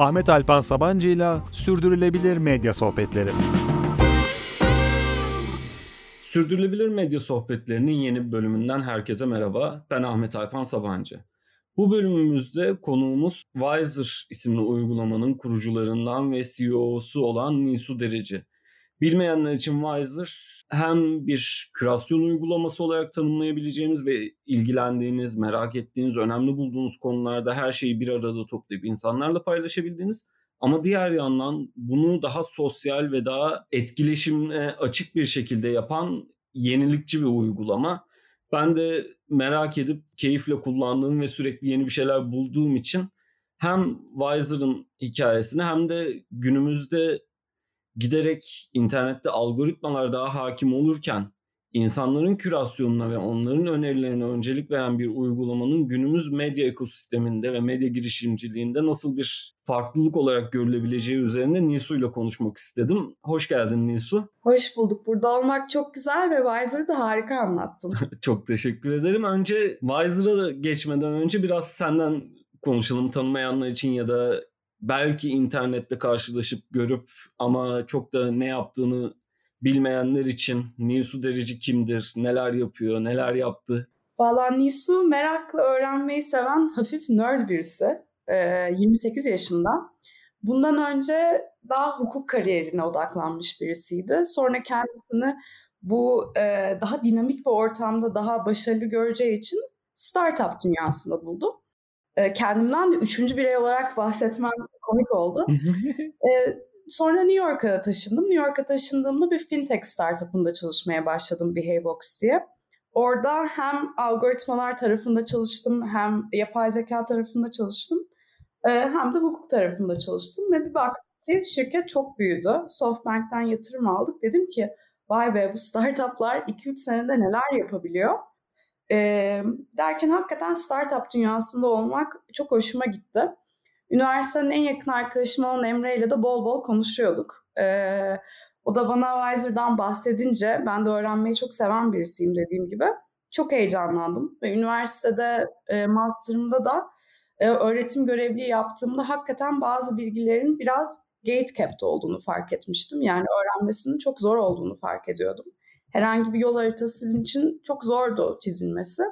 Ahmet Alpan Sabancı ile Sürdürülebilir Medya Sohbetleri. Sürdürülebilir Medya Sohbetlerinin yeni bölümünden herkese merhaba. Ben Ahmet Alpan Sabancı. Bu bölümümüzde konuğumuz Wiser isimli uygulamanın kurucularından ve CEO'su olan Nisu Dereci. Bilmeyenler için Wiser hem bir kreasyon uygulaması olarak tanımlayabileceğimiz ve ilgilendiğiniz, merak ettiğiniz, önemli bulduğunuz konularda her şeyi bir arada toplayıp insanlarla paylaşabildiğiniz ama diğer yandan bunu daha sosyal ve daha etkileşimle açık bir şekilde yapan yenilikçi bir uygulama. Ben de merak edip keyifle kullandığım ve sürekli yeni bir şeyler bulduğum için hem Wiser'ın hikayesini hem de günümüzde giderek internette algoritmalar daha hakim olurken insanların kürasyonuna ve onların önerilerine öncelik veren bir uygulamanın günümüz medya ekosisteminde ve medya girişimciliğinde nasıl bir farklılık olarak görülebileceği üzerine Nisu ile konuşmak istedim. Hoş geldin Nisu. Hoş bulduk. Burada olmak çok güzel ve Wiser'ı da harika anlattın. çok teşekkür ederim. Önce Wiser'a geçmeden önce biraz senden konuşalım tanımayanlar için ya da belki internette karşılaşıp görüp ama çok da ne yaptığını bilmeyenler için Nisu Derici kimdir, neler yapıyor, neler yaptı? Valla Nisu merakla öğrenmeyi seven hafif nerd birisi. Ee, 28 yaşında. Bundan önce daha hukuk kariyerine odaklanmış birisiydi. Sonra kendisini bu e, daha dinamik bir ortamda daha başarılı göreceği için startup dünyasında buldu. E, kendimden de üçüncü birey olarak bahsetmem komik oldu. e, sonra New York'a taşındım. New York'a taşındığımda bir fintech startup'ında çalışmaya başladım Behavevox diye. Orada hem algoritmalar tarafında çalıştım hem yapay zeka tarafında çalıştım e, hem de hukuk tarafında çalıştım ve bir baktım ki şirket çok büyüdü. Softbank'ten yatırım aldık. Dedim ki vay be bu startuplar 2-3 senede neler yapabiliyor? E, derken hakikaten startup dünyasında olmak çok hoşuma gitti. Üniversitenin en yakın arkadaşım olan Emre ile de bol bol konuşuyorduk. E, o da bana Wiser'dan bahsedince ben de öğrenmeyi çok seven birisiyim dediğim gibi. Çok heyecanlandım ve üniversitede e, master'ımda da e, öğretim görevliği yaptığımda hakikaten bazı bilgilerin biraz gate capped olduğunu fark etmiştim. Yani öğrenmesinin çok zor olduğunu fark ediyordum herhangi bir yol haritası sizin için çok zordu çizilmesi.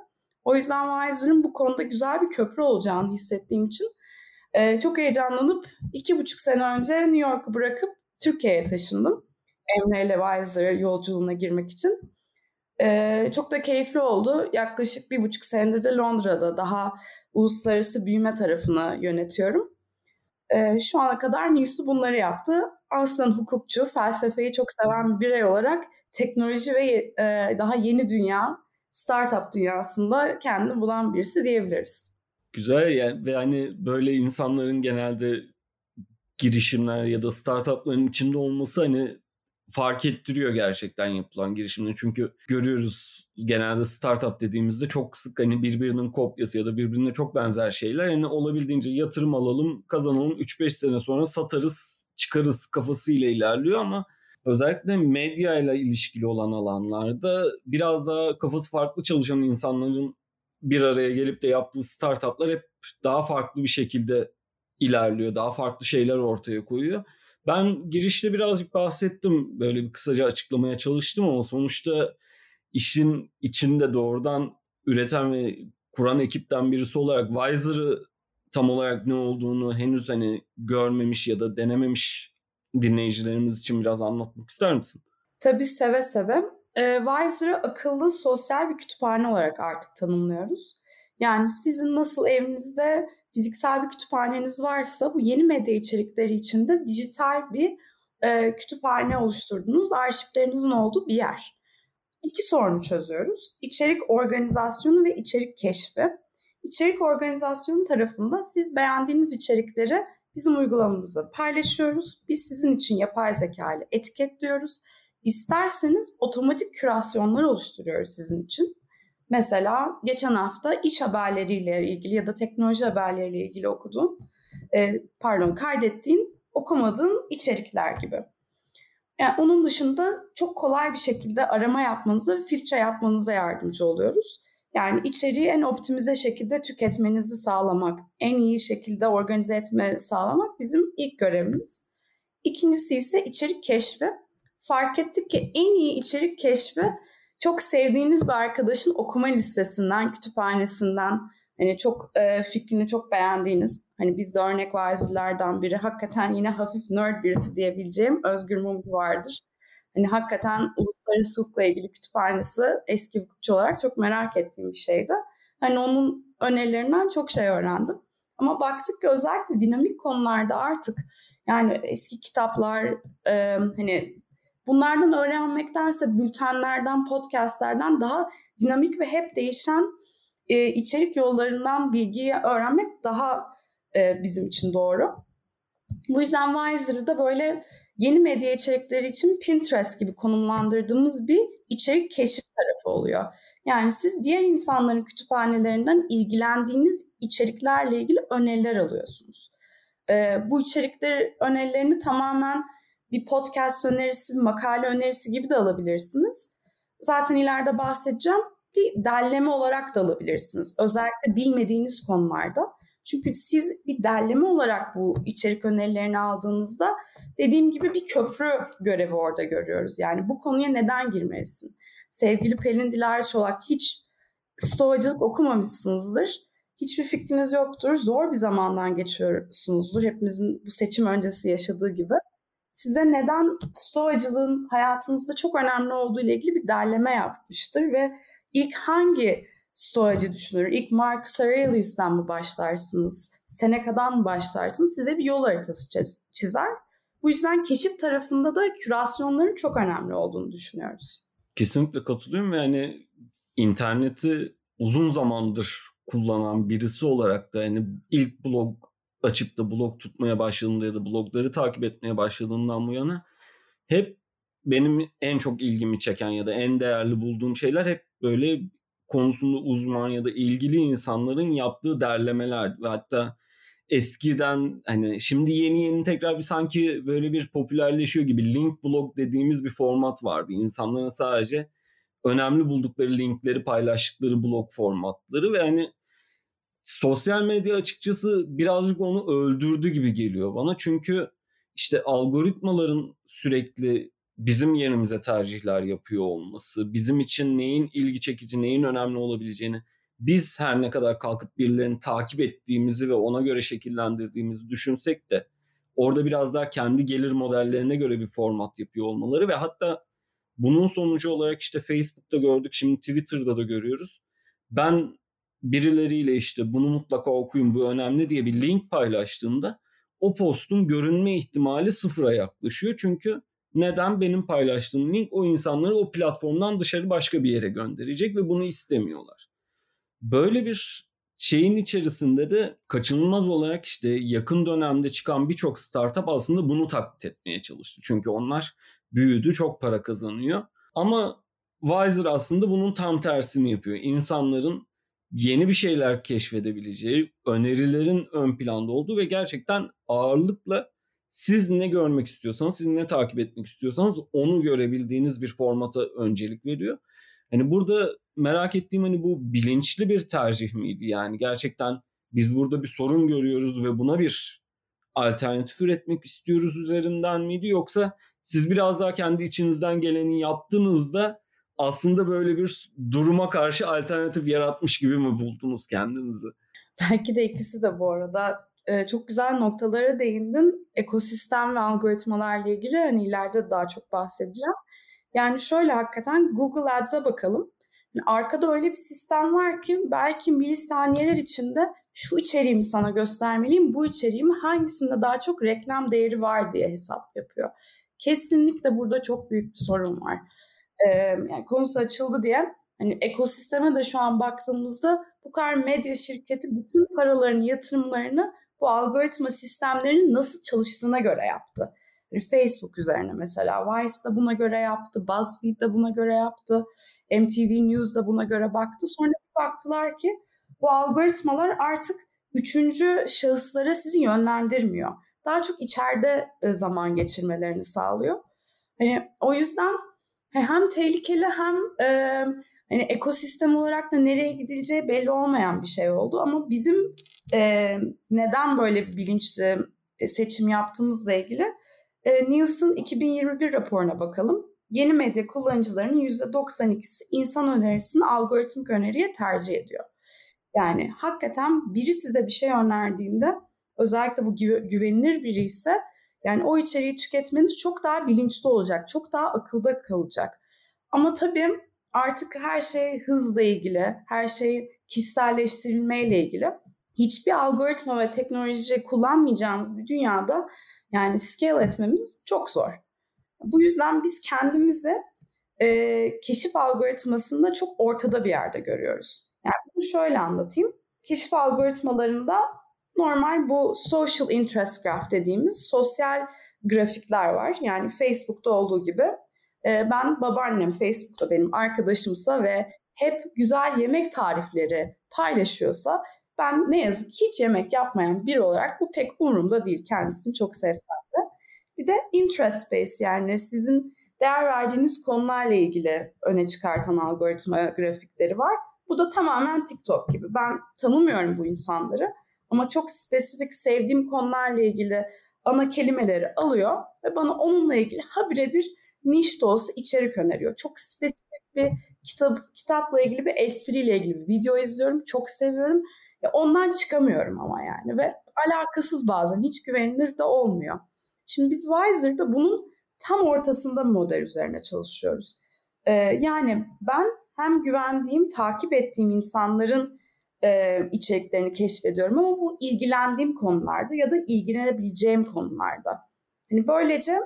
O yüzden Wiser'ın bu konuda güzel bir köprü olacağını hissettiğim için e, çok heyecanlanıp iki buçuk sene önce New York'u bırakıp Türkiye'ye taşındım. Emre ile Wiser yolculuğuna girmek için. E, çok da keyifli oldu. Yaklaşık bir buçuk senedir de Londra'da daha uluslararası büyüme tarafını yönetiyorum. E, şu ana kadar Nisu bunları yaptı. Aslında hukukçu, felsefeyi çok seven bir birey olarak teknoloji ve e, daha yeni dünya, startup dünyasında kendini bulan birisi diyebiliriz. Güzel yani ve hani böyle insanların genelde girişimler ya da startupların içinde olması hani fark ettiriyor gerçekten yapılan girişimleri. Çünkü görüyoruz genelde startup dediğimizde çok sık hani birbirinin kopyası ya da birbirine çok benzer şeyler. Yani olabildiğince yatırım alalım, kazanalım 3-5 sene sonra satarız, çıkarız kafasıyla ilerliyor ama özellikle medya ile ilişkili olan alanlarda biraz daha kafası farklı çalışan insanların bir araya gelip de yaptığı startuplar hep daha farklı bir şekilde ilerliyor. Daha farklı şeyler ortaya koyuyor. Ben girişte birazcık bahsettim. Böyle bir kısaca açıklamaya çalıştım ama sonuçta işin içinde doğrudan üreten ve kuran ekipten birisi olarak Wiser'ı tam olarak ne olduğunu henüz hani görmemiş ya da denememiş dinleyicilerimiz için biraz anlatmak ister misin? Tabii seve seve. E, Wiser'ı akıllı sosyal bir kütüphane olarak artık tanımlıyoruz. Yani sizin nasıl evinizde fiziksel bir kütüphaneniz varsa bu yeni medya içerikleri için de dijital bir e, kütüphane oluşturduğunuz arşivlerinizin olduğu bir yer. İki sorunu çözüyoruz. İçerik organizasyonu ve içerik keşfi. İçerik organizasyonu tarafında siz beğendiğiniz içerikleri Bizim uygulamamızı paylaşıyoruz. Biz sizin için yapay zeka ile etiketliyoruz. İsterseniz otomatik kürasyonlar oluşturuyoruz sizin için. Mesela geçen hafta iş haberleriyle ilgili ya da teknoloji haberleriyle ilgili okuduğum, e, pardon kaydettiğin, okumadığın içerikler gibi. Yani onun dışında çok kolay bir şekilde arama yapmanıza, filtre yapmanıza yardımcı oluyoruz. Yani içeriği en optimize şekilde tüketmenizi sağlamak, en iyi şekilde organize etme sağlamak bizim ilk görevimiz. İkincisi ise içerik keşfi. Fark ettik ki en iyi içerik keşfi çok sevdiğiniz bir arkadaşın okuma listesinden, kütüphanesinden, hani çok e, fikrini çok beğendiğiniz, hani bizde örnek vaizlerden biri, hakikaten yine hafif nerd birisi diyebileceğim Özgür Mumcu vardır. Hani hakikaten uluslararası hukukla ilgili kütüphanesi eski hukukçu olarak çok merak ettiğim bir şeydi. Hani onun önerilerinden çok şey öğrendim. Ama baktık ki özellikle dinamik konularda artık yani eski kitaplar e, hani bunlardan öğrenmektense bültenlerden, podcastlerden daha dinamik ve hep değişen e, içerik yollarından bilgiyi öğrenmek daha e, bizim için doğru. Bu yüzden Wiser'ı böyle yeni medya içerikleri için Pinterest gibi konumlandırdığımız bir içerik keşif tarafı oluyor. Yani siz diğer insanların kütüphanelerinden ilgilendiğiniz içeriklerle ilgili öneriler alıyorsunuz. Ee, bu içerikler önerilerini tamamen bir podcast önerisi, bir makale önerisi gibi de alabilirsiniz. Zaten ileride bahsedeceğim. Bir derleme olarak da alabilirsiniz. Özellikle bilmediğiniz konularda. Çünkü siz bir derleme olarak bu içerik önerilerini aldığınızda dediğim gibi bir köprü görevi orada görüyoruz. Yani bu konuya neden girmelisin? Sevgili Pelin Dilara Çolak hiç stoacılık okumamışsınızdır. Hiçbir fikriniz yoktur. Zor bir zamandan geçiyorsunuzdur. Hepimizin bu seçim öncesi yaşadığı gibi. Size neden stoacılığın hayatınızda çok önemli olduğu ile ilgili bir derleme yapmıştır ve ilk hangi stoacı düşünür? İlk Marcus Aurelius'tan mı başlarsınız? Seneca'dan mı başlarsınız? Size bir yol haritası çizer. Bu yüzden keşif tarafında da kürasyonların çok önemli olduğunu düşünüyoruz. Kesinlikle katılıyorum yani interneti uzun zamandır kullanan birisi olarak da yani ilk blog açıp da blog tutmaya başladığımda ya da blogları takip etmeye başladığımdan bu yana hep benim en çok ilgimi çeken ya da en değerli bulduğum şeyler hep böyle konusunda uzman ya da ilgili insanların yaptığı derlemeler ve hatta eskiden hani şimdi yeni yeni tekrar bir sanki böyle bir popülerleşiyor gibi link blog dediğimiz bir format vardı. İnsanların sadece önemli buldukları linkleri paylaştıkları blog formatları ve hani sosyal medya açıkçası birazcık onu öldürdü gibi geliyor bana. Çünkü işte algoritmaların sürekli bizim yerimize tercihler yapıyor olması, bizim için neyin ilgi çekici, neyin önemli olabileceğini biz her ne kadar kalkıp birilerini takip ettiğimizi ve ona göre şekillendirdiğimizi düşünsek de orada biraz daha kendi gelir modellerine göre bir format yapıyor olmaları ve hatta bunun sonucu olarak işte Facebook'ta gördük, şimdi Twitter'da da görüyoruz. Ben birileriyle işte bunu mutlaka okuyun bu önemli diye bir link paylaştığımda o postun görünme ihtimali sıfıra yaklaşıyor. Çünkü neden benim paylaştığım link o insanları o platformdan dışarı başka bir yere gönderecek ve bunu istemiyorlar. Böyle bir şeyin içerisinde de kaçınılmaz olarak işte yakın dönemde çıkan birçok startup aslında bunu taklit etmeye çalıştı. Çünkü onlar büyüdü, çok para kazanıyor. Ama Wiser aslında bunun tam tersini yapıyor. İnsanların yeni bir şeyler keşfedebileceği, önerilerin ön planda olduğu ve gerçekten ağırlıkla siz ne görmek istiyorsanız, siz ne takip etmek istiyorsanız onu görebildiğiniz bir formata öncelik veriyor. Hani burada merak ettiğim hani bu bilinçli bir tercih miydi? Yani gerçekten biz burada bir sorun görüyoruz ve buna bir alternatif üretmek istiyoruz üzerinden miydi? Yoksa siz biraz daha kendi içinizden geleni yaptığınızda aslında böyle bir duruma karşı alternatif yaratmış gibi mi buldunuz kendinizi? Belki de ikisi de bu arada. Ee, çok güzel noktalara değindin. Ekosistem ve algoritmalarla ilgili hani ileride daha çok bahsedeceğim. Yani şöyle hakikaten Google Ads'e bakalım. Arkada öyle bir sistem var ki belki milisaniyeler içinde şu içeriğimi sana göstermeliyim, bu içeriğimi hangisinde daha çok reklam değeri var diye hesap yapıyor. Kesinlikle burada çok büyük bir sorun var e, yani konusu açıldı diye hani ekosisteme de şu an baktığımızda bu kadar medya şirketi bütün paralarını, yatırımlarını bu algoritma sistemlerinin nasıl çalıştığına göre yaptı. Yani Facebook üzerine mesela Vice de buna göre yaptı, BuzzFeed de buna göre yaptı, MTV News da buna göre baktı. Sonra baktılar ki bu algoritmalar artık üçüncü şahıslara sizi yönlendirmiyor. Daha çok içeride zaman geçirmelerini sağlıyor. Hani o yüzden hem tehlikeli hem e, hani ekosistem olarak da nereye gidileceği belli olmayan bir şey oldu. Ama bizim e, neden böyle bilinçli seçim yaptığımızla ilgili e, Nielsen 2021 raporuna bakalım. Yeni medya kullanıcılarının %92'si insan önerisini algoritmik öneriye tercih ediyor. Yani hakikaten biri size bir şey önerdiğinde özellikle bu güvenilir biri ise yani o içeriği tüketmeniz çok daha bilinçli olacak, çok daha akılda kalacak. Ama tabii artık her şey hızla ilgili, her şey kişiselleştirilmeyle ilgili. Hiçbir algoritma ve teknoloji kullanmayacağımız bir dünyada yani scale etmemiz çok zor. Bu yüzden biz kendimizi e, keşif algoritmasında çok ortada bir yerde görüyoruz. Yani bunu şöyle anlatayım. Keşif algoritmalarında normal bu social interest graph dediğimiz sosyal grafikler var. Yani Facebook'ta olduğu gibi e, ben babaannem Facebook'ta benim arkadaşımsa ve hep güzel yemek tarifleri paylaşıyorsa ben ne yazık ki hiç yemek yapmayan biri olarak bu pek umurumda değil kendisini çok sevsem. Bir de interest base yani sizin değer verdiğiniz konularla ilgili öne çıkartan algoritma grafikleri var. Bu da tamamen TikTok gibi. Ben tanımıyorum bu insanları ama çok spesifik sevdiğim konularla ilgili ana kelimeleri alıyor ve bana onunla ilgili ha birebir niş de olsa içerik öneriyor. Çok spesifik bir kitap kitapla ilgili bir espriyle ilgili bir video izliyorum. Çok seviyorum. Ya ondan çıkamıyorum ama yani ve alakasız bazen hiç güvenilir de olmuyor. Şimdi biz Wiser'da bunun tam ortasında model üzerine çalışıyoruz. Ee, yani ben hem güvendiğim, takip ettiğim insanların e, içeriklerini keşfediyorum ama bu ilgilendiğim konularda ya da ilgilenebileceğim konularda. Hani böylece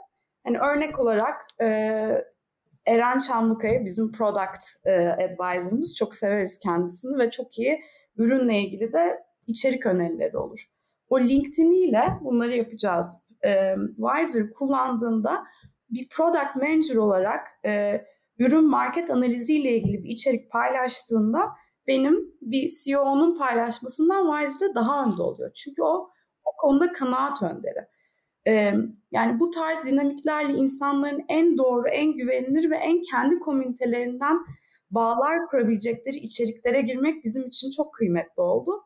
hani örnek olarak e, Eren Çamlıkaya bizim product e, advisor'ımız çok severiz kendisini ve çok iyi ürünle ilgili de içerik önerileri olur. O LinkedIn ile bunları yapacağız. E, Wiser kullandığında bir product manager olarak e, ürün market analiziyle ilgili bir içerik paylaştığında benim bir CEO'nun paylaşmasından Wiser'da daha önde oluyor. Çünkü o o konuda kanaat önderi. Ee, yani bu tarz dinamiklerle insanların en doğru, en güvenilir ve en kendi komünitelerinden bağlar kurabilecekleri içeriklere girmek bizim için çok kıymetli oldu.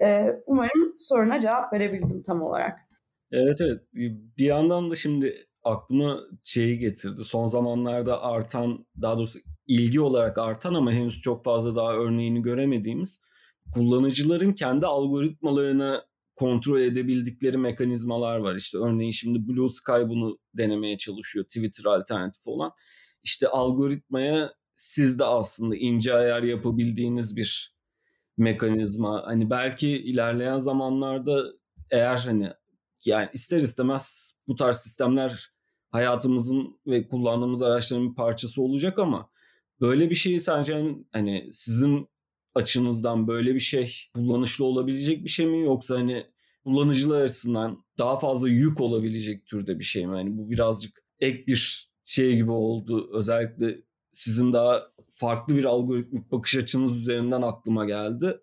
Ee, umarım soruna cevap verebildim tam olarak. Evet evet. Bir yandan da şimdi aklıma şeyi getirdi. Son zamanlarda artan, daha doğrusu ilgi olarak artan ama henüz çok fazla daha örneğini göremediğimiz kullanıcıların kendi algoritmalarını kontrol edebildikleri mekanizmalar var. İşte örneğin şimdi Blue Sky bunu denemeye çalışıyor. Twitter alternatifi olan. İşte algoritmaya siz de aslında ince ayar yapabildiğiniz bir mekanizma. Hani belki ilerleyen zamanlarda eğer hani yani ister istemez bu tarz sistemler hayatımızın ve kullandığımız araçların bir parçası olacak ama böyle bir şey sence hani sizin açınızdan böyle bir şey kullanışlı olabilecek bir şey mi yoksa hani kullanıcılar açısından daha fazla yük olabilecek türde bir şey mi? Yani bu birazcık ek bir şey gibi oldu. Özellikle sizin daha farklı bir algoritmik bakış açınız üzerinden aklıma geldi.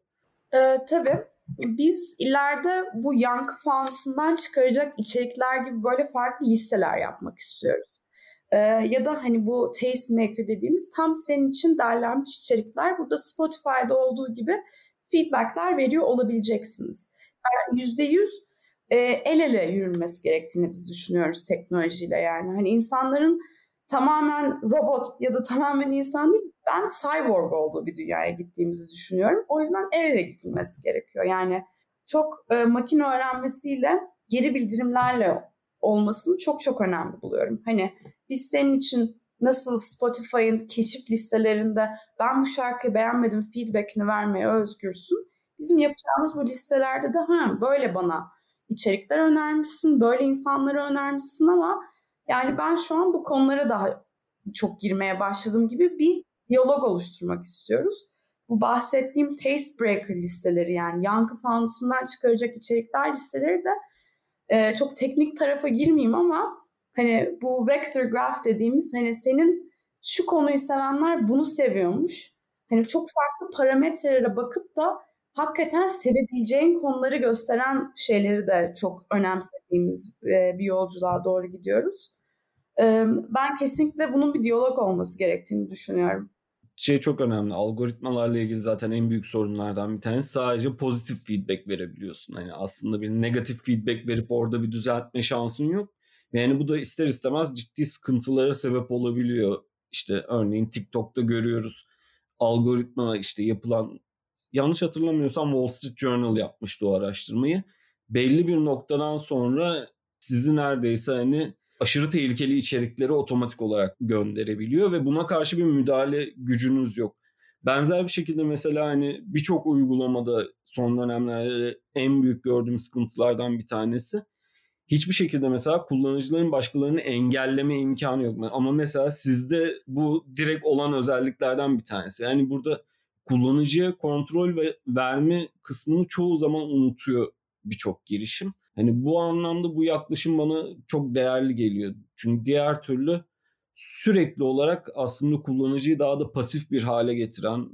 Ee, tabii. Biz ileride bu yankı faunusundan çıkaracak içerikler gibi böyle farklı listeler yapmak istiyoruz. Ee, ya da hani bu tastemaker dediğimiz tam senin için derlenmiş içerikler. Burada Spotify'da olduğu gibi feedbackler veriyor olabileceksiniz. Yani %100 e, el ele yürünmesi gerektiğini biz düşünüyoruz teknolojiyle yani. Hani insanların tamamen robot ya da tamamen insan değil, ben cyborg olduğu bir dünyaya gittiğimizi düşünüyorum. O yüzden el ele gidilmesi gerekiyor. Yani çok e, makine öğrenmesiyle, geri bildirimlerle olmasını çok çok önemli buluyorum. Hani biz senin için nasıl Spotify'ın keşif listelerinde ben bu şarkıyı beğenmedim feedbackini vermeye özgürsün. Bizim yapacağımız bu listelerde de ha böyle bana içerikler önermişsin, böyle insanları önermişsin ama yani ben şu an bu konulara daha çok girmeye başladım gibi bir diyalog oluşturmak istiyoruz. Bu bahsettiğim taste breaker listeleri yani yankı fanusundan çıkaracak içerikler listeleri de e, çok teknik tarafa girmeyeyim ama hani bu vector graph dediğimiz hani senin şu konuyu sevenler bunu seviyormuş. Hani çok farklı parametrelere bakıp da hakikaten sevebileceğin konuları gösteren şeyleri de çok önemsediğimiz e, bir yolculuğa doğru gidiyoruz. Ben kesinlikle bunun bir diyalog olması gerektiğini düşünüyorum. Şey çok önemli. Algoritmalarla ilgili zaten en büyük sorunlardan bir tanesi sadece pozitif feedback verebiliyorsun. Hani aslında bir negatif feedback verip orada bir düzeltme şansın yok. Yani bu da ister istemez ciddi sıkıntılara sebep olabiliyor. İşte örneğin TikTok'ta görüyoruz algoritma işte yapılan yanlış hatırlamıyorsam Wall Street Journal yapmıştı o araştırmayı. Belli bir noktadan sonra sizi neredeyse hani aşırı tehlikeli içerikleri otomatik olarak gönderebiliyor ve buna karşı bir müdahale gücünüz yok. Benzer bir şekilde mesela hani birçok uygulamada son dönemlerde en büyük gördüğüm sıkıntılardan bir tanesi hiçbir şekilde mesela kullanıcıların başkalarını engelleme imkanı yok. Ama mesela sizde bu direkt olan özelliklerden bir tanesi. Yani burada kullanıcıya kontrol ve verme kısmını çoğu zaman unutuyor birçok girişim. Hani bu anlamda bu yaklaşım bana çok değerli geliyor. Çünkü diğer türlü sürekli olarak aslında kullanıcıyı daha da pasif bir hale getiren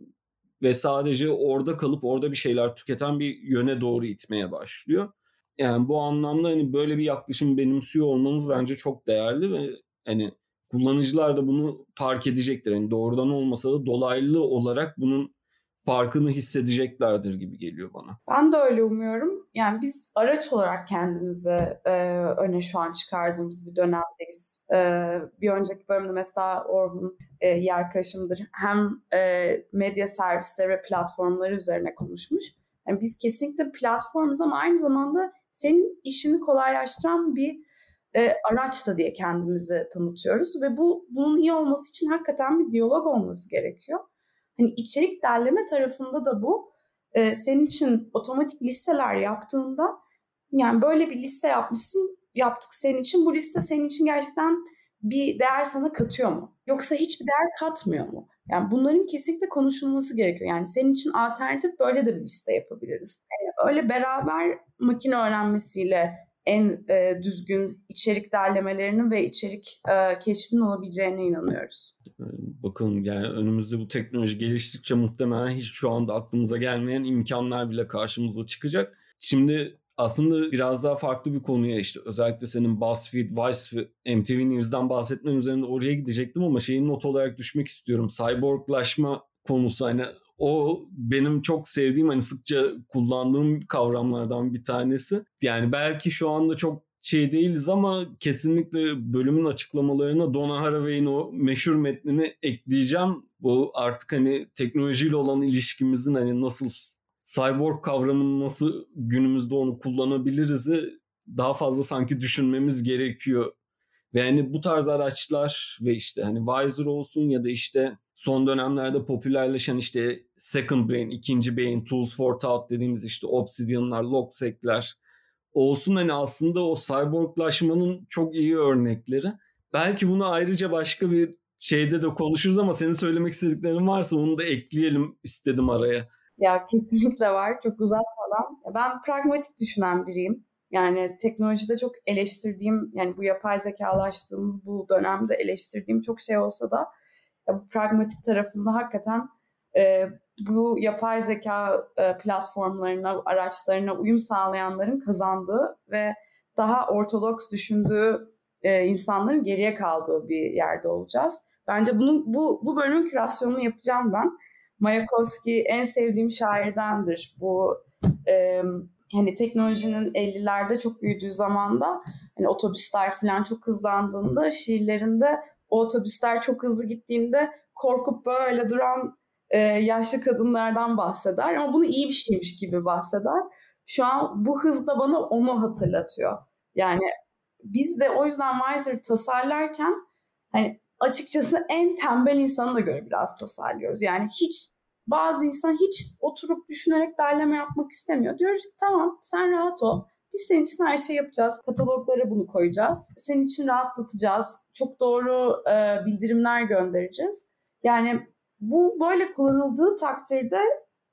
ve sadece orada kalıp orada bir şeyler tüketen bir yöne doğru itmeye başlıyor. Yani bu anlamda hani böyle bir yaklaşım benimsiyor olmanız bence çok değerli ve hani kullanıcılar da bunu fark edecektir. Yani doğrudan olmasa da dolaylı olarak bunun farkını hissedeceklerdir gibi geliyor bana. Ben de öyle umuyorum. Yani biz araç olarak kendimizi e, öne şu an çıkardığımız bir dönemdeyiz. E, bir önceki bölümde mesela Orhun e, iyi arkadaşımdır. Hem e, medya servisleri ve platformları üzerine konuşmuş. Yani biz kesinlikle platformuz ama aynı zamanda senin işini kolaylaştıran bir e, araç da diye kendimizi tanıtıyoruz ve bu bunun iyi olması için hakikaten bir diyalog olması gerekiyor. Hani içerik derleme tarafında da bu e, senin için otomatik listeler yaptığında yani böyle bir liste yapmışsın yaptık senin için bu liste senin için gerçekten bir değer sana katıyor mu? Yoksa hiçbir değer katmıyor mu? Yani bunların kesinlikle konuşulması gerekiyor. Yani senin için alternatif böyle de bir liste yapabiliriz. Yani öyle beraber makine öğrenmesiyle en e, düzgün içerik derlemelerinin ve içerik e, keşfinin olabileceğine inanıyoruz. Bakalım yani önümüzde bu teknoloji geliştikçe muhtemelen hiç şu anda aklımıza gelmeyen imkanlar bile karşımıza çıkacak. Şimdi aslında biraz daha farklı bir konuya işte özellikle senin BuzzFeed, Vice MTV News'dan bahsetmen üzerinde oraya gidecektim ama şeyin not olarak düşmek istiyorum. Cyborglaşma konusu hani o benim çok sevdiğim hani sıkça kullandığım kavramlardan bir tanesi. Yani belki şu anda çok şey değiliz ama kesinlikle bölümün açıklamalarına Donna Haraway'in o meşhur metnini ekleyeceğim. Bu artık hani teknolojiyle olan ilişkimizin hani nasıl cyborg kavramını nasıl günümüzde onu kullanabiliriz daha fazla sanki düşünmemiz gerekiyor. Ve hani bu tarz araçlar ve işte hani Visor olsun ya da işte son dönemlerde popülerleşen işte second brain, ikinci beyin, tools for thought dediğimiz işte obsidianlar, logsec'ler olsun hani aslında o cyborglaşmanın çok iyi örnekleri. Belki bunu ayrıca başka bir şeyde de konuşuruz ama senin söylemek istediklerin varsa onu da ekleyelim istedim araya. Ya kesinlikle var. Çok uzatmadan. Ben pragmatik düşünen biriyim. Yani teknolojide çok eleştirdiğim, yani bu yapay zekalaştığımız bu dönemde eleştirdiğim çok şey olsa da ya bu pragmatik tarafında hakikaten e, bu yapay zeka e, platformlarına, araçlarına uyum sağlayanların kazandığı ve daha ortodoks düşündüğü e, insanların geriye kaldığı bir yerde olacağız. Bence bunun bu bu bölümün kreasyonunu yapacağım ben. Mayakovski en sevdiğim şairdendir. Bu e, hani teknolojinin 50'lerde çok büyüdüğü zamanda hani otobüsler falan çok hızlandığında şiirlerinde o otobüsler çok hızlı gittiğinde korkup böyle duran e, yaşlı kadınlardan bahseder ama bunu iyi bir şeymiş gibi bahseder. Şu an bu hız da bana onu hatırlatıyor. Yani biz de o yüzden Wiser tasarlarken hani açıkçası en tembel insanı da göre biraz tasarlıyoruz. Yani hiç bazı insan hiç oturup düşünerek derleme yapmak istemiyor. Diyoruz ki tamam sen rahat ol. Biz senin için her şey yapacağız. Kataloglara bunu koyacağız. Senin için rahatlatacağız. Çok doğru e, bildirimler göndereceğiz. Yani bu böyle kullanıldığı takdirde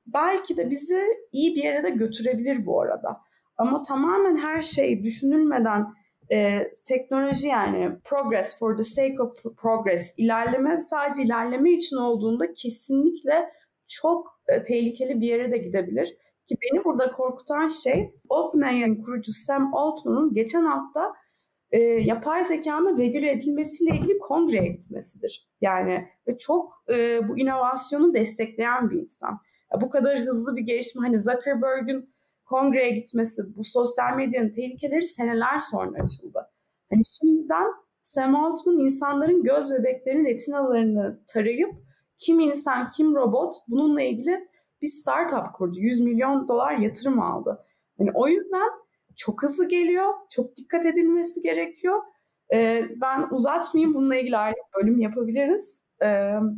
belki de bizi iyi bir yere de götürebilir bu arada. Ama tamamen her şey düşünülmeden e, teknoloji yani progress for the sake of progress ilerleme sadece ilerleme için olduğunda kesinlikle çok e, tehlikeli bir yere de gidebilir. Ki beni burada korkutan şey OpenAI'nin kurucu Sam Altman'ın geçen hafta e, yapay zekanın regüle edilmesiyle ilgili kongreye gitmesidir. Yani ve çok e, bu inovasyonu destekleyen bir insan. Ya, bu kadar hızlı bir gelişme hani Zuckerberg'ün kongreye gitmesi, bu sosyal medyanın tehlikeleri seneler sonra açıldı. Hani şimdiden Sam Altman insanların göz bebeklerinin retinalarını tarayıp kim insan kim robot bununla ilgili bir startup kurdu. 100 milyon dolar yatırım aldı. Yani o yüzden çok hızlı geliyor, çok dikkat edilmesi gerekiyor. Ee, ben uzatmayayım, bununla ilgili ayrı bölüm yapabiliriz. Ee,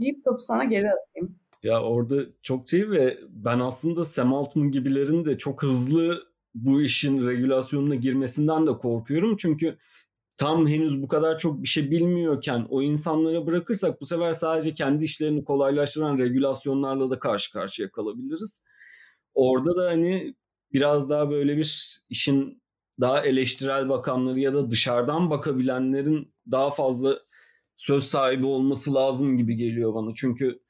deyip topu sana geri atayım. Ya orada çok şey ve ben aslında Sam Altman gibilerin de çok hızlı bu işin regülasyonuna girmesinden de korkuyorum. Çünkü tam henüz bu kadar çok bir şey bilmiyorken o insanlara bırakırsak bu sefer sadece kendi işlerini kolaylaştıran regülasyonlarla da karşı karşıya kalabiliriz. Orada da hani biraz daha böyle bir işin daha eleştirel bakanları ya da dışarıdan bakabilenlerin daha fazla söz sahibi olması lazım gibi geliyor bana. Çünkü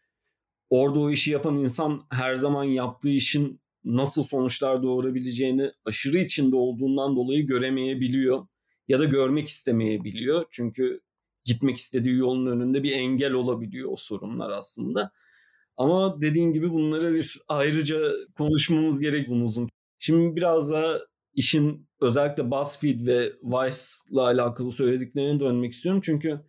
orada o işi yapan insan her zaman yaptığı işin nasıl sonuçlar doğurabileceğini aşırı içinde olduğundan dolayı göremeyebiliyor ya da görmek istemeyebiliyor. Çünkü gitmek istediği yolun önünde bir engel olabiliyor o sorunlar aslında. Ama dediğin gibi bunlara bir ayrıca konuşmamız gerek uzun. Şimdi biraz da işin özellikle BuzzFeed ve Vice'la alakalı söylediklerine dönmek istiyorum. Çünkü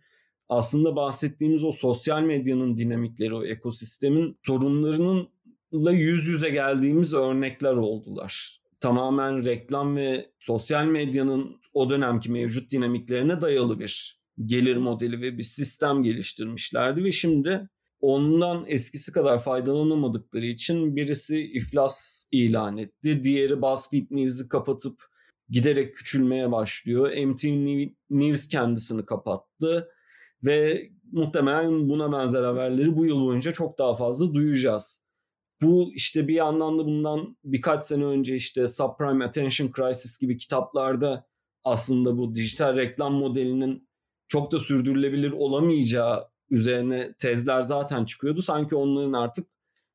aslında bahsettiğimiz o sosyal medyanın dinamikleri, o ekosistemin sorunlarınınla yüz yüze geldiğimiz örnekler oldular. Tamamen reklam ve sosyal medyanın o dönemki mevcut dinamiklerine dayalı bir gelir modeli ve bir sistem geliştirmişlerdi ve şimdi ondan eskisi kadar faydalanamadıkları için birisi iflas ilan etti. Diğeri BuzzFeed News'ı kapatıp giderek küçülmeye başlıyor. MTV News kendisini kapattı ve muhtemelen buna benzer haberleri bu yıl boyunca çok daha fazla duyacağız. Bu işte bir yandan da bundan birkaç sene önce işte Subprime Attention Crisis gibi kitaplarda aslında bu dijital reklam modelinin çok da sürdürülebilir olamayacağı üzerine tezler zaten çıkıyordu. Sanki onların artık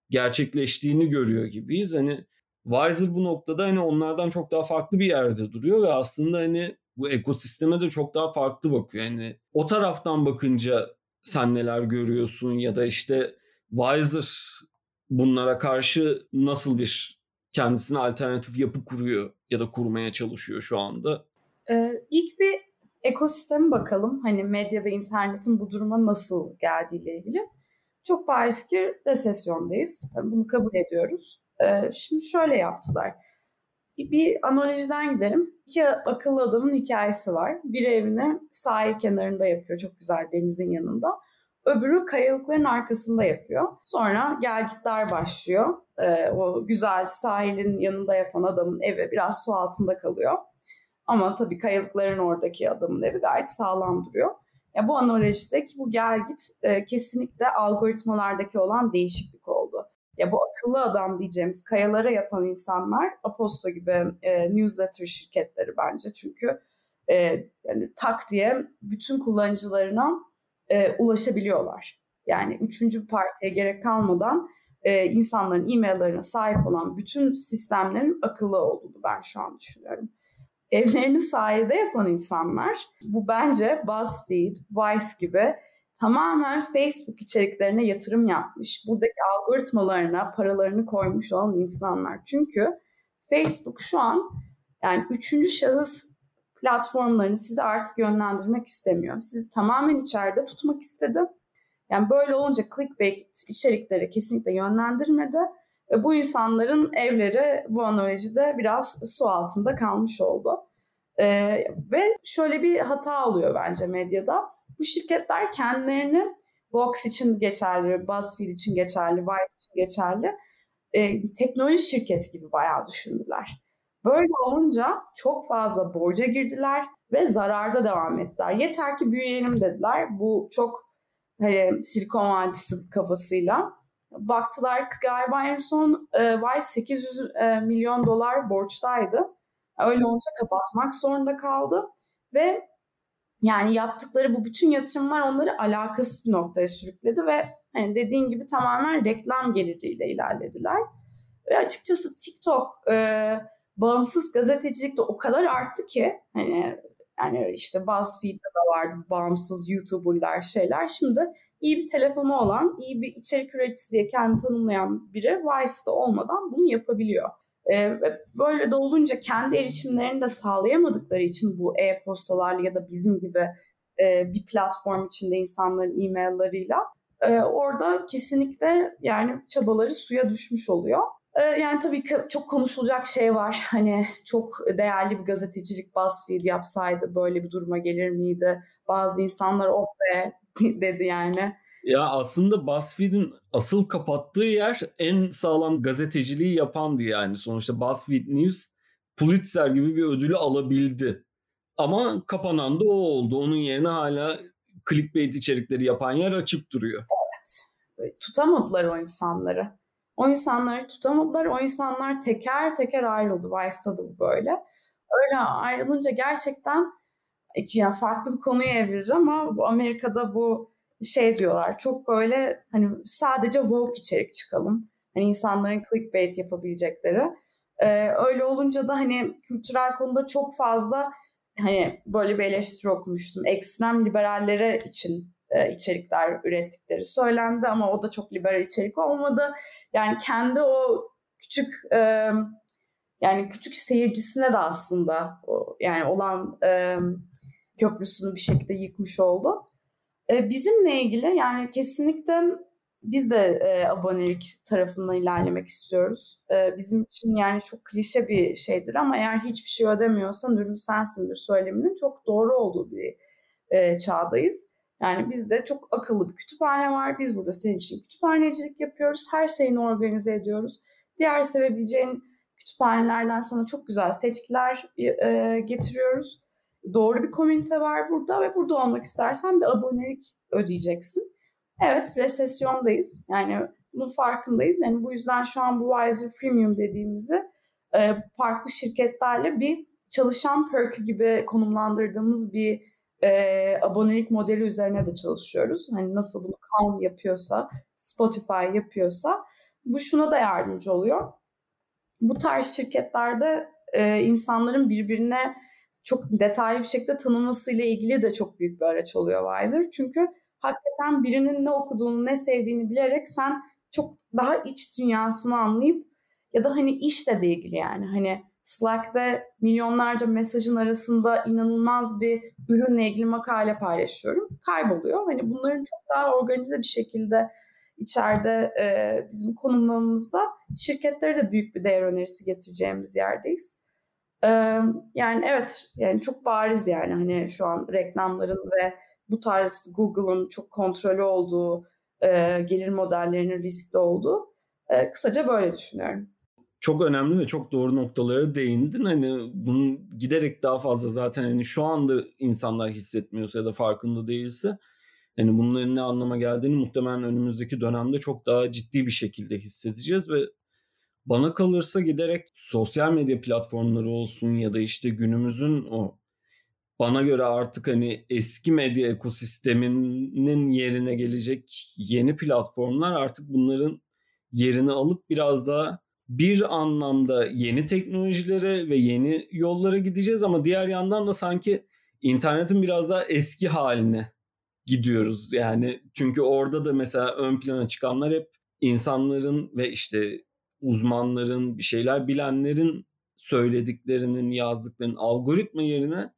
gerçekleştiğini görüyor gibiyiz. Hani Wiser bu noktada hani onlardan çok daha farklı bir yerde duruyor ve aslında hani bu ekosisteme de çok daha farklı bakıyor. Yani o taraftan bakınca sen neler görüyorsun ya da işte Wiser bunlara karşı nasıl bir kendisine alternatif yapı kuruyor ya da kurmaya çalışıyor şu anda? Ee, ilk bir ekosisteme bakalım. Hani medya ve internetin bu duruma nasıl geldiğiyle ilgili. Çok bariz ki resesyondayız. Bunu kabul ediyoruz. Ee, şimdi şöyle yaptılar. Bir analojiden gidelim. İki akıllı adamın hikayesi var. Biri evini sahil kenarında yapıyor. Çok güzel denizin yanında. Öbürü kayalıkların arkasında yapıyor. Sonra gelgitler başlıyor. Ee, o güzel sahilin yanında yapan adamın evi biraz su altında kalıyor. Ama tabii kayalıkların oradaki adamın evi gayet sağlam duruyor. Ya bu analojideki bu gelgit e, kesinlikle algoritmalardaki olan değişiklik oldu. Ya bu akıllı adam diyeceğimiz kayalara yapan insanlar Aposto gibi e, newsletter şirketleri bence. Çünkü e, yani tak diye bütün kullanıcılarına e, ulaşabiliyorlar. Yani üçüncü partiye gerek kalmadan e, insanların e-maillerine sahip olan bütün sistemlerin akıllı olduğunu ben şu an düşünüyorum evlerini sahilde yapan insanlar bu bence BuzzFeed, Vice gibi tamamen Facebook içeriklerine yatırım yapmış. Buradaki algoritmalarına paralarını koymuş olan insanlar. Çünkü Facebook şu an yani üçüncü şahıs platformlarını size artık yönlendirmek istemiyor. Sizi tamamen içeride tutmak istedi. Yani böyle olunca clickbait içerikleri kesinlikle yönlendirmedi bu insanların evleri bu analojide biraz su altında kalmış oldu. Ee, ve şöyle bir hata oluyor bence medyada. Bu şirketler kendilerini Vox için geçerli, BuzzFeed için geçerli, Vice için geçerli e, teknoloji şirketi gibi bayağı düşündüler. Böyle olunca çok fazla borca girdiler ve zararda devam ettiler. Yeter ki büyüyelim dediler. Bu çok hani, Silikon Vadisi kafasıyla baktılar galiba en son e, Vice 800 e, milyon dolar borçtaydı. Öyle olunca kapatmak zorunda kaldı ve yani yaptıkları bu bütün yatırımlar onları alakasız bir noktaya sürükledi ve hani dediğin gibi tamamen reklam geliriyle ilerlediler. Ve açıkçası TikTok e, bağımsız gazetecilik de o kadar arttı ki hani Yani işte BuzzFeed'de de vardı bağımsız YouTuber'lar şeyler. Şimdi iyi bir telefonu olan, iyi bir içerik üreticisi diye kendini tanımlayan biri Vice'da olmadan bunu yapabiliyor. Ee, böyle de olunca kendi erişimlerini de sağlayamadıkları için bu e-postalarla ya da bizim gibi e, bir platform içinde insanların e-mailleriyle e, orada kesinlikle yani çabaları suya düşmüş oluyor. E, yani tabii ki çok konuşulacak şey var. Hani çok değerli bir gazetecilik BuzzFeed yapsaydı böyle bir duruma gelir miydi? Bazı insanlar oh be dedi yani. Ya aslında BuzzFeed'in asıl kapattığı yer en sağlam gazeteciliği yapandı yani. Sonuçta BuzzFeed News Pulitzer gibi bir ödülü alabildi. Ama kapanan da o oldu. Onun yerine hala clickbait içerikleri yapan yer açık duruyor. Evet. Tutamadılar o insanları. O insanları tutamadılar. O insanlar teker teker ayrıldı. Vice'da da bu böyle. Öyle ayrılınca gerçekten yani farklı bir konuyu evirir ama bu Amerika'da bu şey diyorlar çok böyle hani sadece woke içerik çıkalım. Hani insanların clickbait yapabilecekleri. Ee, öyle olunca da hani kültürel konuda çok fazla hani böyle bir eleştiri okumuştum. Ekstrem liberallere için e, içerikler ürettikleri söylendi ama o da çok liberal içerik olmadı. Yani kendi o küçük e, yani küçük seyircisine de aslında o, yani olan e, köprüsünü bir şekilde yıkmış oldu. E, bizimle ilgili yani kesinlikle biz de e, abonelik tarafından ilerlemek istiyoruz. E, bizim için yani çok klişe bir şeydir ama eğer hiçbir şey ödemiyorsan ürün sensindir söyleminin çok doğru olduğu bir e, çağdayız. Yani bizde çok akıllı bir kütüphane var. Biz burada senin için kütüphanecilik yapıyoruz. Her şeyini organize ediyoruz. Diğer sevebileceğin kütüphanelerden sana çok güzel seçkiler e, getiriyoruz. Doğru bir komünite var burada ve burada olmak istersen bir abonelik ödeyeceksin. Evet resesyondayız. Yani bunun farkındayız. Yani bu yüzden şu an bu Wiser Premium dediğimizi e, farklı şirketlerle bir çalışan perk gibi konumlandırdığımız bir e, abonelik modeli üzerine de çalışıyoruz. Hani nasıl bunu Calm yapıyorsa, Spotify yapıyorsa bu şuna da yardımcı oluyor. Bu tarz şirketlerde e, insanların birbirine çok detaylı bir şekilde tanımasıyla ilgili de çok büyük bir araç oluyor Wiser. Çünkü hakikaten birinin ne okuduğunu, ne sevdiğini bilerek sen çok daha iç dünyasını anlayıp ya da hani işle de ilgili yani hani Slack'te milyonlarca mesajın arasında inanılmaz bir ürünle ilgili makale paylaşıyorum. Kayboluyor. Hani bunların çok daha organize bir şekilde içeride e, bizim konumlamamızda şirketlere de büyük bir değer önerisi getireceğimiz yerdeyiz. E, yani evet yani çok bariz yani hani şu an reklamların ve bu tarz Google'ın çok kontrolü olduğu, e, gelir modellerinin riskli olduğu. E, kısaca böyle düşünüyorum. Çok önemli ve çok doğru noktalara değindin. Hani bunun giderek daha fazla zaten hani şu anda insanlar hissetmiyorsa ya da farkında değilse hani bunların ne anlama geldiğini muhtemelen önümüzdeki dönemde çok daha ciddi bir şekilde hissedeceğiz ve bana kalırsa giderek sosyal medya platformları olsun ya da işte günümüzün o bana göre artık hani eski medya ekosisteminin yerine gelecek yeni platformlar artık bunların yerini alıp biraz daha bir anlamda yeni teknolojilere ve yeni yollara gideceğiz ama diğer yandan da sanki internetin biraz daha eski haline gidiyoruz. Yani çünkü orada da mesela ön plana çıkanlar hep insanların ve işte uzmanların, bir şeyler bilenlerin söylediklerinin, yazdıklarının algoritma yerine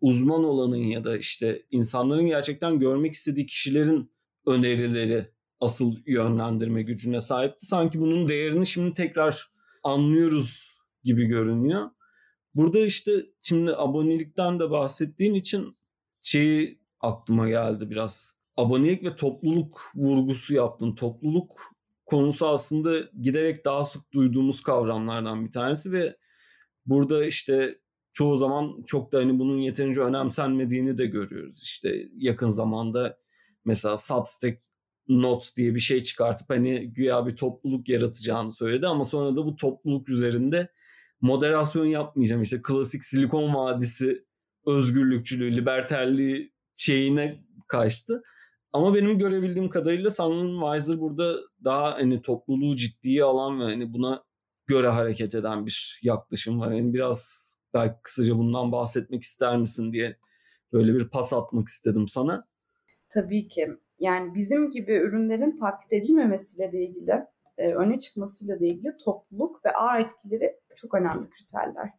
uzman olanın ya da işte insanların gerçekten görmek istediği kişilerin önerileri asıl yönlendirme gücüne sahipti. Sanki bunun değerini şimdi tekrar anlıyoruz gibi görünüyor. Burada işte şimdi abonelikten de bahsettiğin için şeyi aklıma geldi biraz. Abonelik ve topluluk vurgusu yaptın. Topluluk konusu aslında giderek daha sık duyduğumuz kavramlardan bir tanesi ve burada işte çoğu zaman çok da hani bunun yeterince önemsenmediğini de görüyoruz. İşte yakın zamanda mesela Substack Notes diye bir şey çıkartıp hani güya bir topluluk yaratacağını söyledi ama sonra da bu topluluk üzerinde moderasyon yapmayacağım işte klasik Silikon Vadisi özgürlükçülüğü, liberterliği şeyine kaçtı. Ama benim görebildiğim kadarıyla sanırım Weiser burada daha hani topluluğu ciddiye alan ve hani buna göre hareket eden bir yaklaşım var. Yani biraz Belki kısaca bundan bahsetmek ister misin diye böyle bir pas atmak istedim sana. Tabii ki. Yani bizim gibi ürünlerin taklit edilmemesiyle de ilgili, e, öne çıkmasıyla da ilgili topluluk ve ağ etkileri çok önemli kriterler.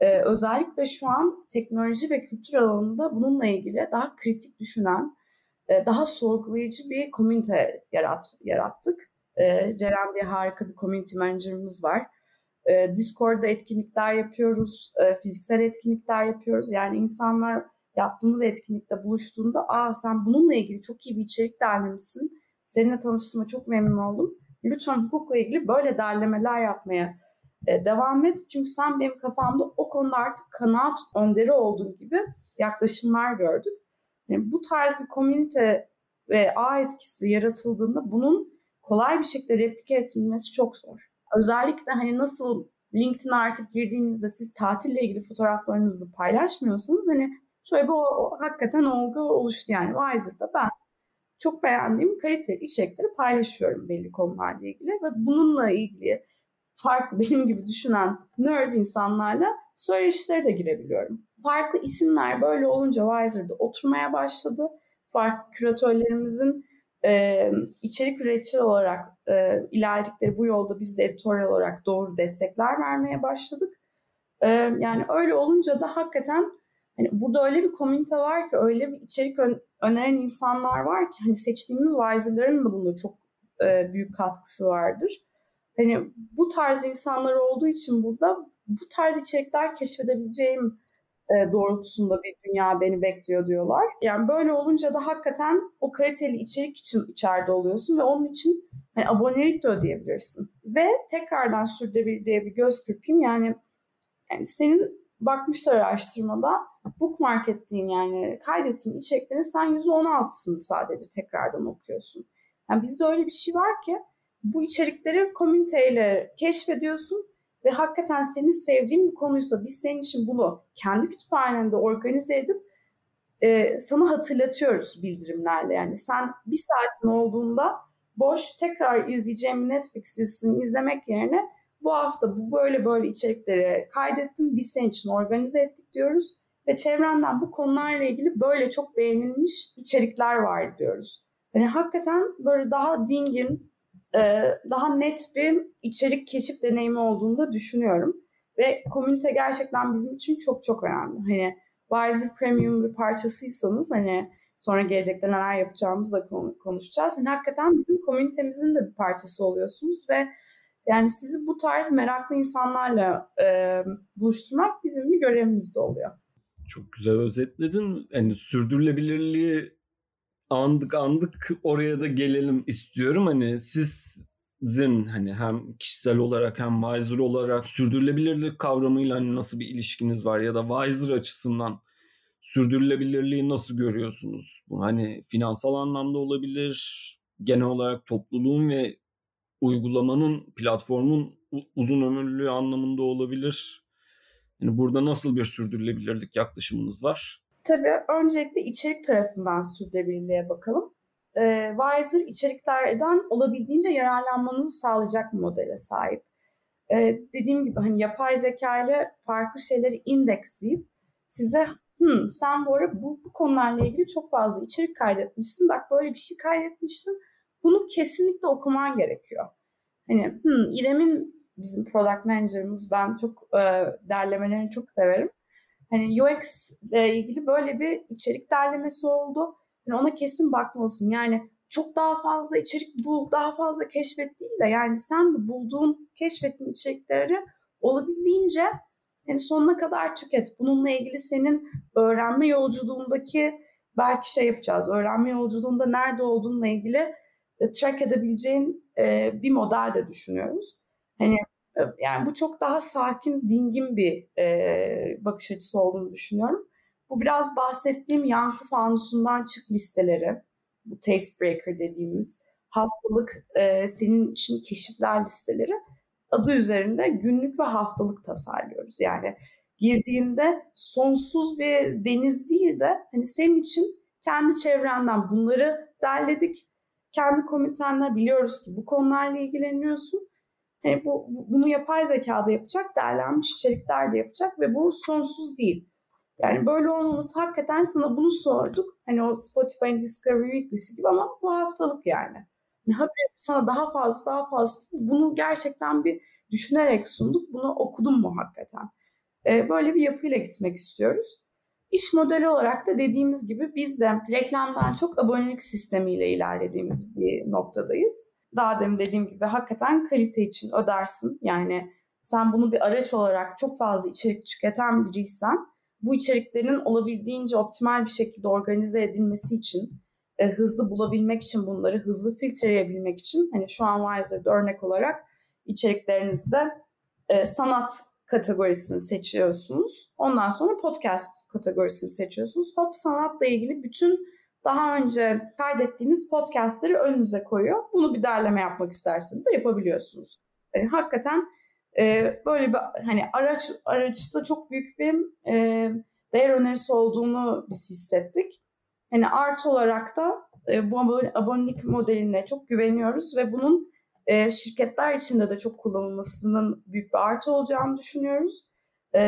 E, özellikle şu an teknoloji ve kültür alanında bununla ilgili daha kritik düşünen, e, daha sorgulayıcı bir komünite yarat, yarattık. E, Ceren diye harika bir community manager'ımız var. E, Discord'da etkinlikler yapıyoruz, e, fiziksel etkinlikler yapıyoruz. Yani insanlar yaptığımız etkinlikte buluştuğunda aa sen bununla ilgili çok iyi bir içerik derlemişsin. Seninle tanıştığıma çok memnun oldum. Lütfen hukukla ilgili böyle derlemeler yapmaya e, devam et. Çünkü sen benim kafamda o konuda artık kanaat önderi olduğun gibi yaklaşımlar gördük. Yani bu tarz bir komünite ve ağ etkisi yaratıldığında bunun kolay bir şekilde replike edilmesi çok zor. Özellikle hani nasıl LinkedIn artık girdiğinizde siz tatille ilgili fotoğraflarınızı paylaşmıyorsanız hani şöyle bir o, o, hakikaten olgu oluştu yani Wiser'da ben çok beğendiğim kaliteli içerikleri paylaşıyorum belli konularla ilgili ve bununla ilgili farklı benim gibi düşünen nerd insanlarla söyleşilere de girebiliyorum. Farklı isimler böyle olunca Wiser'da oturmaya başladı. Farklı küratörlerimizin e, içerik üretici olarak e, ilerledikleri bu yolda biz de editoryal olarak doğru destekler vermeye başladık. E, yani öyle olunca da hakikaten hani burada öyle bir komünite var ki, öyle bir içerik ön, öneren insanlar var ki hani seçtiğimiz Wiser'ların da bunda çok e, büyük katkısı vardır. Hani bu tarz insanlar olduğu için burada bu tarz içerikler keşfedebileceğim e, doğrultusunda bir dünya beni bekliyor diyorlar. Yani böyle olunca da hakikaten o kaliteli içerik için içeride oluyorsun ve onun için hani abonelik de ödeyebilirsin. Ve tekrardan sürdürülebilirliğe bir göz kırpayım. Yani, yani senin bakmışlar araştırmada bookmark ettiğin yani kaydettiğin içeriklerin sen %16'sını sadece tekrardan okuyorsun. Yani bizde öyle bir şey var ki bu içerikleri komüniteyle keşfediyorsun ve hakikaten senin sevdiğin bir konuysa biz senin için bunu kendi kütüphanende organize edip e, sana hatırlatıyoruz bildirimlerle. Yani sen bir saatin olduğunda boş tekrar izleyeceğim Netflix dizisini izlemek yerine bu hafta bu böyle böyle içerikleri kaydettim biz senin için organize ettik diyoruz ve çevrenden bu konularla ilgili böyle çok beğenilmiş içerikler var diyoruz. Yani hakikaten böyle daha dingin, daha net bir içerik keşif deneyimi olduğunu da düşünüyorum. Ve komünite gerçekten bizim için çok çok önemli. Hani Wiser Premium bir parçasıysanız hani sonra gelecekte neler yapacağımızı da konuşacağız. Yani hakikaten bizim komünitemizin de bir parçası oluyorsunuz ve yani sizi bu tarz meraklı insanlarla e, buluşturmak bizim bir görevimiz de oluyor. Çok güzel özetledin. Yani sürdürülebilirliği andık andık oraya da gelelim istiyorum. Hani sizin hani hem kişisel olarak hem Wiser olarak sürdürülebilirlik kavramıyla hani nasıl bir ilişkiniz var ya da Wiser açısından sürdürülebilirliği nasıl görüyorsunuz? Bu hani finansal anlamda olabilir, genel olarak topluluğun ve uygulamanın, platformun uzun ömürlülüğü anlamında olabilir. Yani burada nasıl bir sürdürülebilirlik yaklaşımınız var? Tabii öncelikle içerik tarafından sürdürülebilirliğe bakalım. Ee, Wiser içeriklerden olabildiğince yararlanmanızı sağlayacak bir modele sahip. Ee, dediğim gibi hani yapay zeka ile farklı şeyleri indeksleyip size Hı, sen bu arada bu, bu konularla ilgili çok fazla içerik kaydetmişsin. Bak böyle bir şey kaydetmiştin. Bunu kesinlikle okuman gerekiyor. Hani hı, İrem'in bizim product manager'ımız ben çok e, derlemelerini çok severim. Hani UX ile ilgili böyle bir içerik derlemesi oldu. Yani ona kesin bakmalısın. Yani çok daha fazla içerik bul, daha fazla keşfet değil de yani sen bulduğun, keşfettiğin içerikleri olabildiğince yani sonuna kadar tüket. Bununla ilgili senin öğrenme yolculuğundaki belki şey yapacağız. Öğrenme yolculuğunda nerede olduğunla ilgili track edebileceğin e, bir model de düşünüyoruz. Hani e, yani bu çok daha sakin, dingin bir e, bakış açısı olduğunu düşünüyorum. Bu biraz bahsettiğim yankı fanusundan çık listeleri, bu taste breaker dediğimiz haftalık e, senin için keşifler listeleri adı üzerinde günlük ve haftalık tasarlıyoruz. Yani girdiğinde sonsuz bir deniz değil de hani senin için kendi çevrenden bunları derledik. Kendi komitenler biliyoruz ki bu konularla ilgileniyorsun Hani bu, bunu yapay zekada yapacak, değerlenmiş içerikler de yapacak ve bu sonsuz değil. Yani böyle olmaması hakikaten sana bunu sorduk. Hani o Spotify'ın Discovery Weekly'si gibi ama bu haftalık yani. yani sana daha fazla daha fazla bunu gerçekten bir düşünerek sunduk. Bunu okudum mu hakikaten? Ee, böyle bir yapıyla gitmek istiyoruz. İş modeli olarak da dediğimiz gibi biz de reklamdan çok abonelik sistemiyle ilerlediğimiz bir noktadayız. Daha demin dediğim gibi hakikaten kalite için ödersin. Yani sen bunu bir araç olarak çok fazla içerik tüketen biriysen bu içeriklerin olabildiğince optimal bir şekilde organize edilmesi için e, hızlı bulabilmek için bunları hızlı filtreleyebilmek için hani şu an Wiser'da örnek olarak içeriklerinizde e, sanat kategorisini seçiyorsunuz. Ondan sonra podcast kategorisini seçiyorsunuz. Hop sanatla ilgili bütün daha önce kaydettiğiniz podcastleri önünüze koyuyor. Bunu bir derleme yapmak isterseniz de yapabiliyorsunuz. Yani hakikaten e, böyle bir hani araç araçta çok büyük bir e, değer önerisi olduğunu biz hissettik. Hani artı olarak da e, bu abonelik modeline çok güveniyoruz ve bunun e, şirketler içinde de çok kullanılmasının büyük bir artı olacağını düşünüyoruz. E,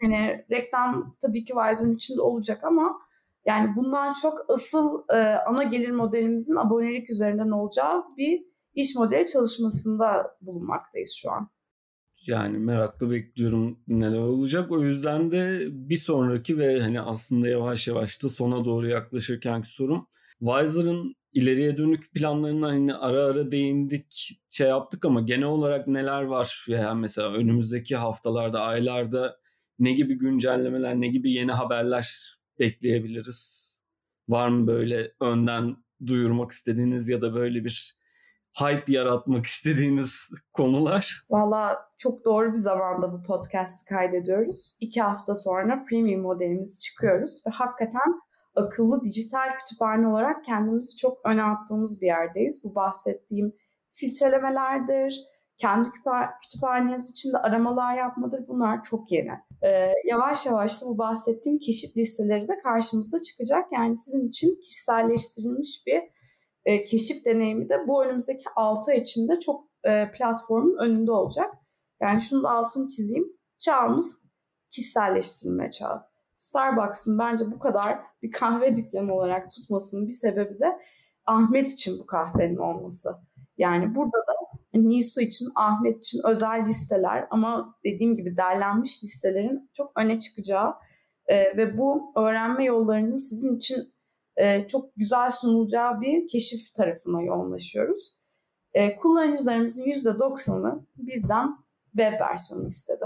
hani reklam tabii ki Wise'ın içinde olacak ama yani bundan çok asıl e, ana gelir modelimizin abonelik üzerinden olacağı bir iş modeli çalışmasında bulunmaktayız şu an. Yani merakla bekliyorum neler olacak. O yüzden de bir sonraki ve hani aslında yavaş yavaş da sona doğru yaklaşırkenki sorum. Wiser'ın ileriye dönük planlarına hani ara ara değindik, şey yaptık ama genel olarak neler var? Yani mesela önümüzdeki haftalarda, aylarda ne gibi güncellemeler, ne gibi yeni haberler bekleyebiliriz? Var mı böyle önden duyurmak istediğiniz ya da böyle bir hype yaratmak istediğiniz konular? Valla çok doğru bir zamanda bu podcast'ı kaydediyoruz. İki hafta sonra premium modelimizi çıkıyoruz ve hakikaten akıllı dijital kütüphane olarak kendimizi çok öne attığımız bir yerdeyiz. Bu bahsettiğim filtrelemelerdir, kendi kütüphaneniz içinde aramalar yapmadır bunlar çok yeni. Ee, yavaş yavaş da bu bahsettiğim keşif listeleri de karşımızda çıkacak. Yani sizin için kişiselleştirilmiş bir e, keşif deneyimi de bu önümüzdeki 6 ay içinde çok e, platformun önünde olacak. Yani şunu da altını çizeyim. Çağımız kişiselleştirilme çağı. Starbucks'ın bence bu kadar bir kahve dükkanı olarak tutmasının bir sebebi de Ahmet için bu kahvenin olması. Yani burada da Nisu için, Ahmet için özel listeler ama dediğim gibi derlenmiş listelerin çok öne çıkacağı e, ve bu öğrenme yollarının sizin için e, çok güzel sunulacağı bir keşif tarafına yoğunlaşıyoruz. E, kullanıcılarımızın %90'ı bizden web versiyonu istedi.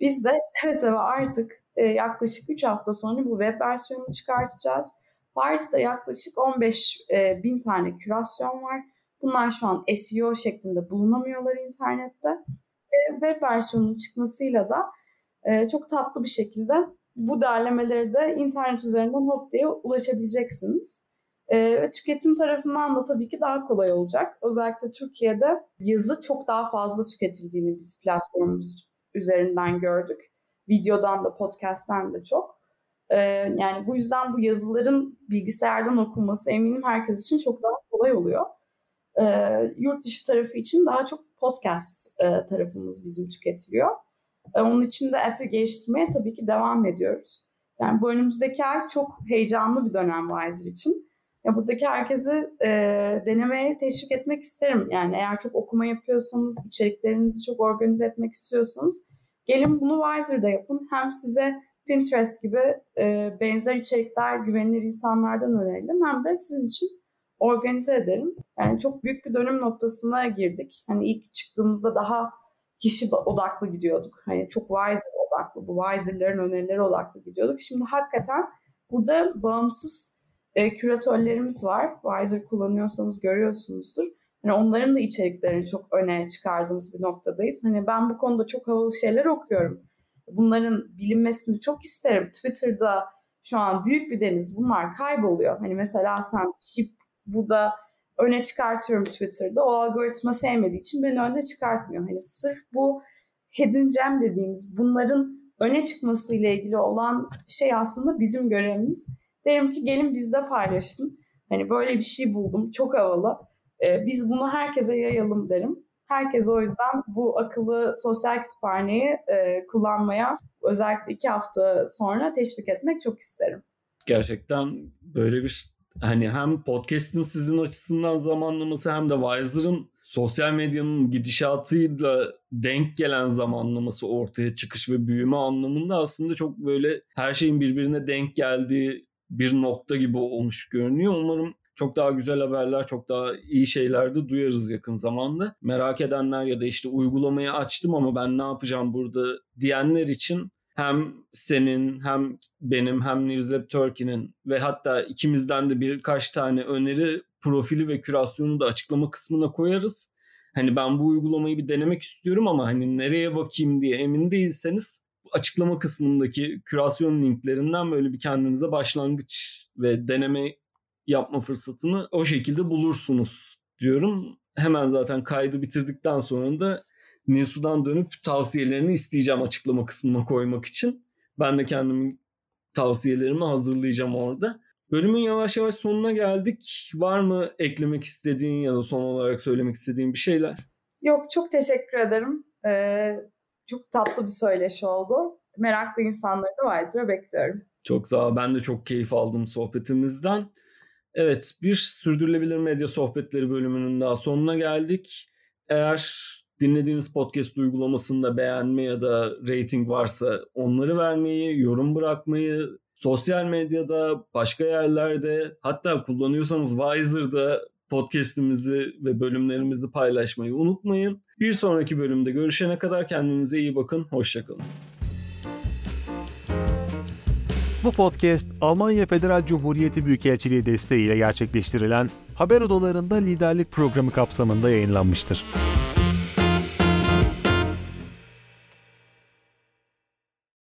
Biz de seve seve artık e, yaklaşık 3 hafta sonra bu web versiyonunu çıkartacağız. Paris'te yaklaşık 15 e, bin tane kürasyon var. Bunlar şu an SEO şeklinde bulunamıyorlar internette. E, web versiyonunun çıkmasıyla da e, çok tatlı bir şekilde bu derlemeleri de internet üzerinden hop diye ulaşabileceksiniz. E, tüketim tarafından da tabii ki daha kolay olacak. Özellikle Türkiye'de yazı çok daha fazla tüketildiğini biz platformumuz üzerinden gördük. Videodan da podcast'ten de çok. E, yani bu yüzden bu yazıların bilgisayardan okunması eminim herkes için çok daha kolay oluyor. E, yurt dışı tarafı için daha çok podcast e, tarafımız bizim tüketiliyor. E, onun için de app'i geliştirmeye tabii ki devam ediyoruz. Yani bu önümüzdeki ay çok heyecanlı bir dönem Wiser için. Ya buradaki herkesi e, denemeye teşvik etmek isterim. Yani eğer çok okuma yapıyorsanız, içeriklerinizi çok organize etmek istiyorsanız gelin bunu Wiser'da yapın. Hem size Pinterest gibi e, benzer içerikler güvenilir insanlardan önerelim hem de sizin için organize edelim. Yani çok büyük bir dönüm noktasına girdik. Hani ilk çıktığımızda daha kişi odaklı gidiyorduk. Hani çok wiser odaklı, bu wiser'ların önerileri odaklı gidiyorduk. Şimdi hakikaten burada bağımsız e, küratörlerimiz var. Wiser kullanıyorsanız görüyorsunuzdur. Hani onların da içeriklerini çok öne çıkardığımız bir noktadayız. Hani ben bu konuda çok havalı şeyler okuyorum. Bunların bilinmesini çok isterim. Twitter'da şu an büyük bir deniz bunlar kayboluyor. Hani mesela sen chip burada öne çıkartıyorum Twitter'da. O algoritma sevmediği için beni öne çıkartmıyor. Hani sırf bu hidden gem dediğimiz bunların öne çıkması ile ilgili olan şey aslında bizim görevimiz. Derim ki gelin bizde paylaşın. Hani böyle bir şey buldum. Çok havalı. Ee, biz bunu herkese yayalım derim. Herkes o yüzden bu akıllı sosyal kütüphaneyi e, kullanmaya özellikle iki hafta sonra teşvik etmek çok isterim. Gerçekten böyle bir hani hem podcast'in sizin açısından zamanlaması hem de Wiser'ın sosyal medyanın gidişatıyla denk gelen zamanlaması ortaya çıkış ve büyüme anlamında aslında çok böyle her şeyin birbirine denk geldiği bir nokta gibi olmuş görünüyor. Umarım çok daha güzel haberler, çok daha iyi şeyler de duyarız yakın zamanda. Merak edenler ya da işte uygulamayı açtım ama ben ne yapacağım burada diyenler için hem senin hem benim hem Newslab Turkey'nin ve hatta ikimizden de birkaç tane öneri profili ve kürasyonu da açıklama kısmına koyarız. Hani ben bu uygulamayı bir denemek istiyorum ama hani nereye bakayım diye emin değilseniz açıklama kısmındaki kürasyon linklerinden böyle bir kendinize başlangıç ve deneme yapma fırsatını o şekilde bulursunuz diyorum. Hemen zaten kaydı bitirdikten sonra da Nisu'dan dönüp tavsiyelerini isteyeceğim açıklama kısmına koymak için. Ben de kendimin tavsiyelerimi hazırlayacağım orada. Bölümün yavaş yavaş sonuna geldik. Var mı eklemek istediğin ya da son olarak söylemek istediğin bir şeyler? Yok çok teşekkür ederim. Ee, çok tatlı bir söyleşi oldu. Meraklı insanları da Wiser'a bekliyorum. Çok sağ ol. Ben de çok keyif aldım sohbetimizden. Evet bir sürdürülebilir medya sohbetleri bölümünün daha sonuna geldik. Eğer dinlediğiniz podcast uygulamasında beğenme ya da rating varsa onları vermeyi, yorum bırakmayı, sosyal medyada, başka yerlerde hatta kullanıyorsanız Wiser'da podcast'imizi ve bölümlerimizi paylaşmayı unutmayın. Bir sonraki bölümde görüşene kadar kendinize iyi bakın. Hoşçakalın. Bu podcast Almanya Federal Cumhuriyeti Büyükelçiliği desteğiyle gerçekleştirilen haber odalarında liderlik programı kapsamında yayınlanmıştır.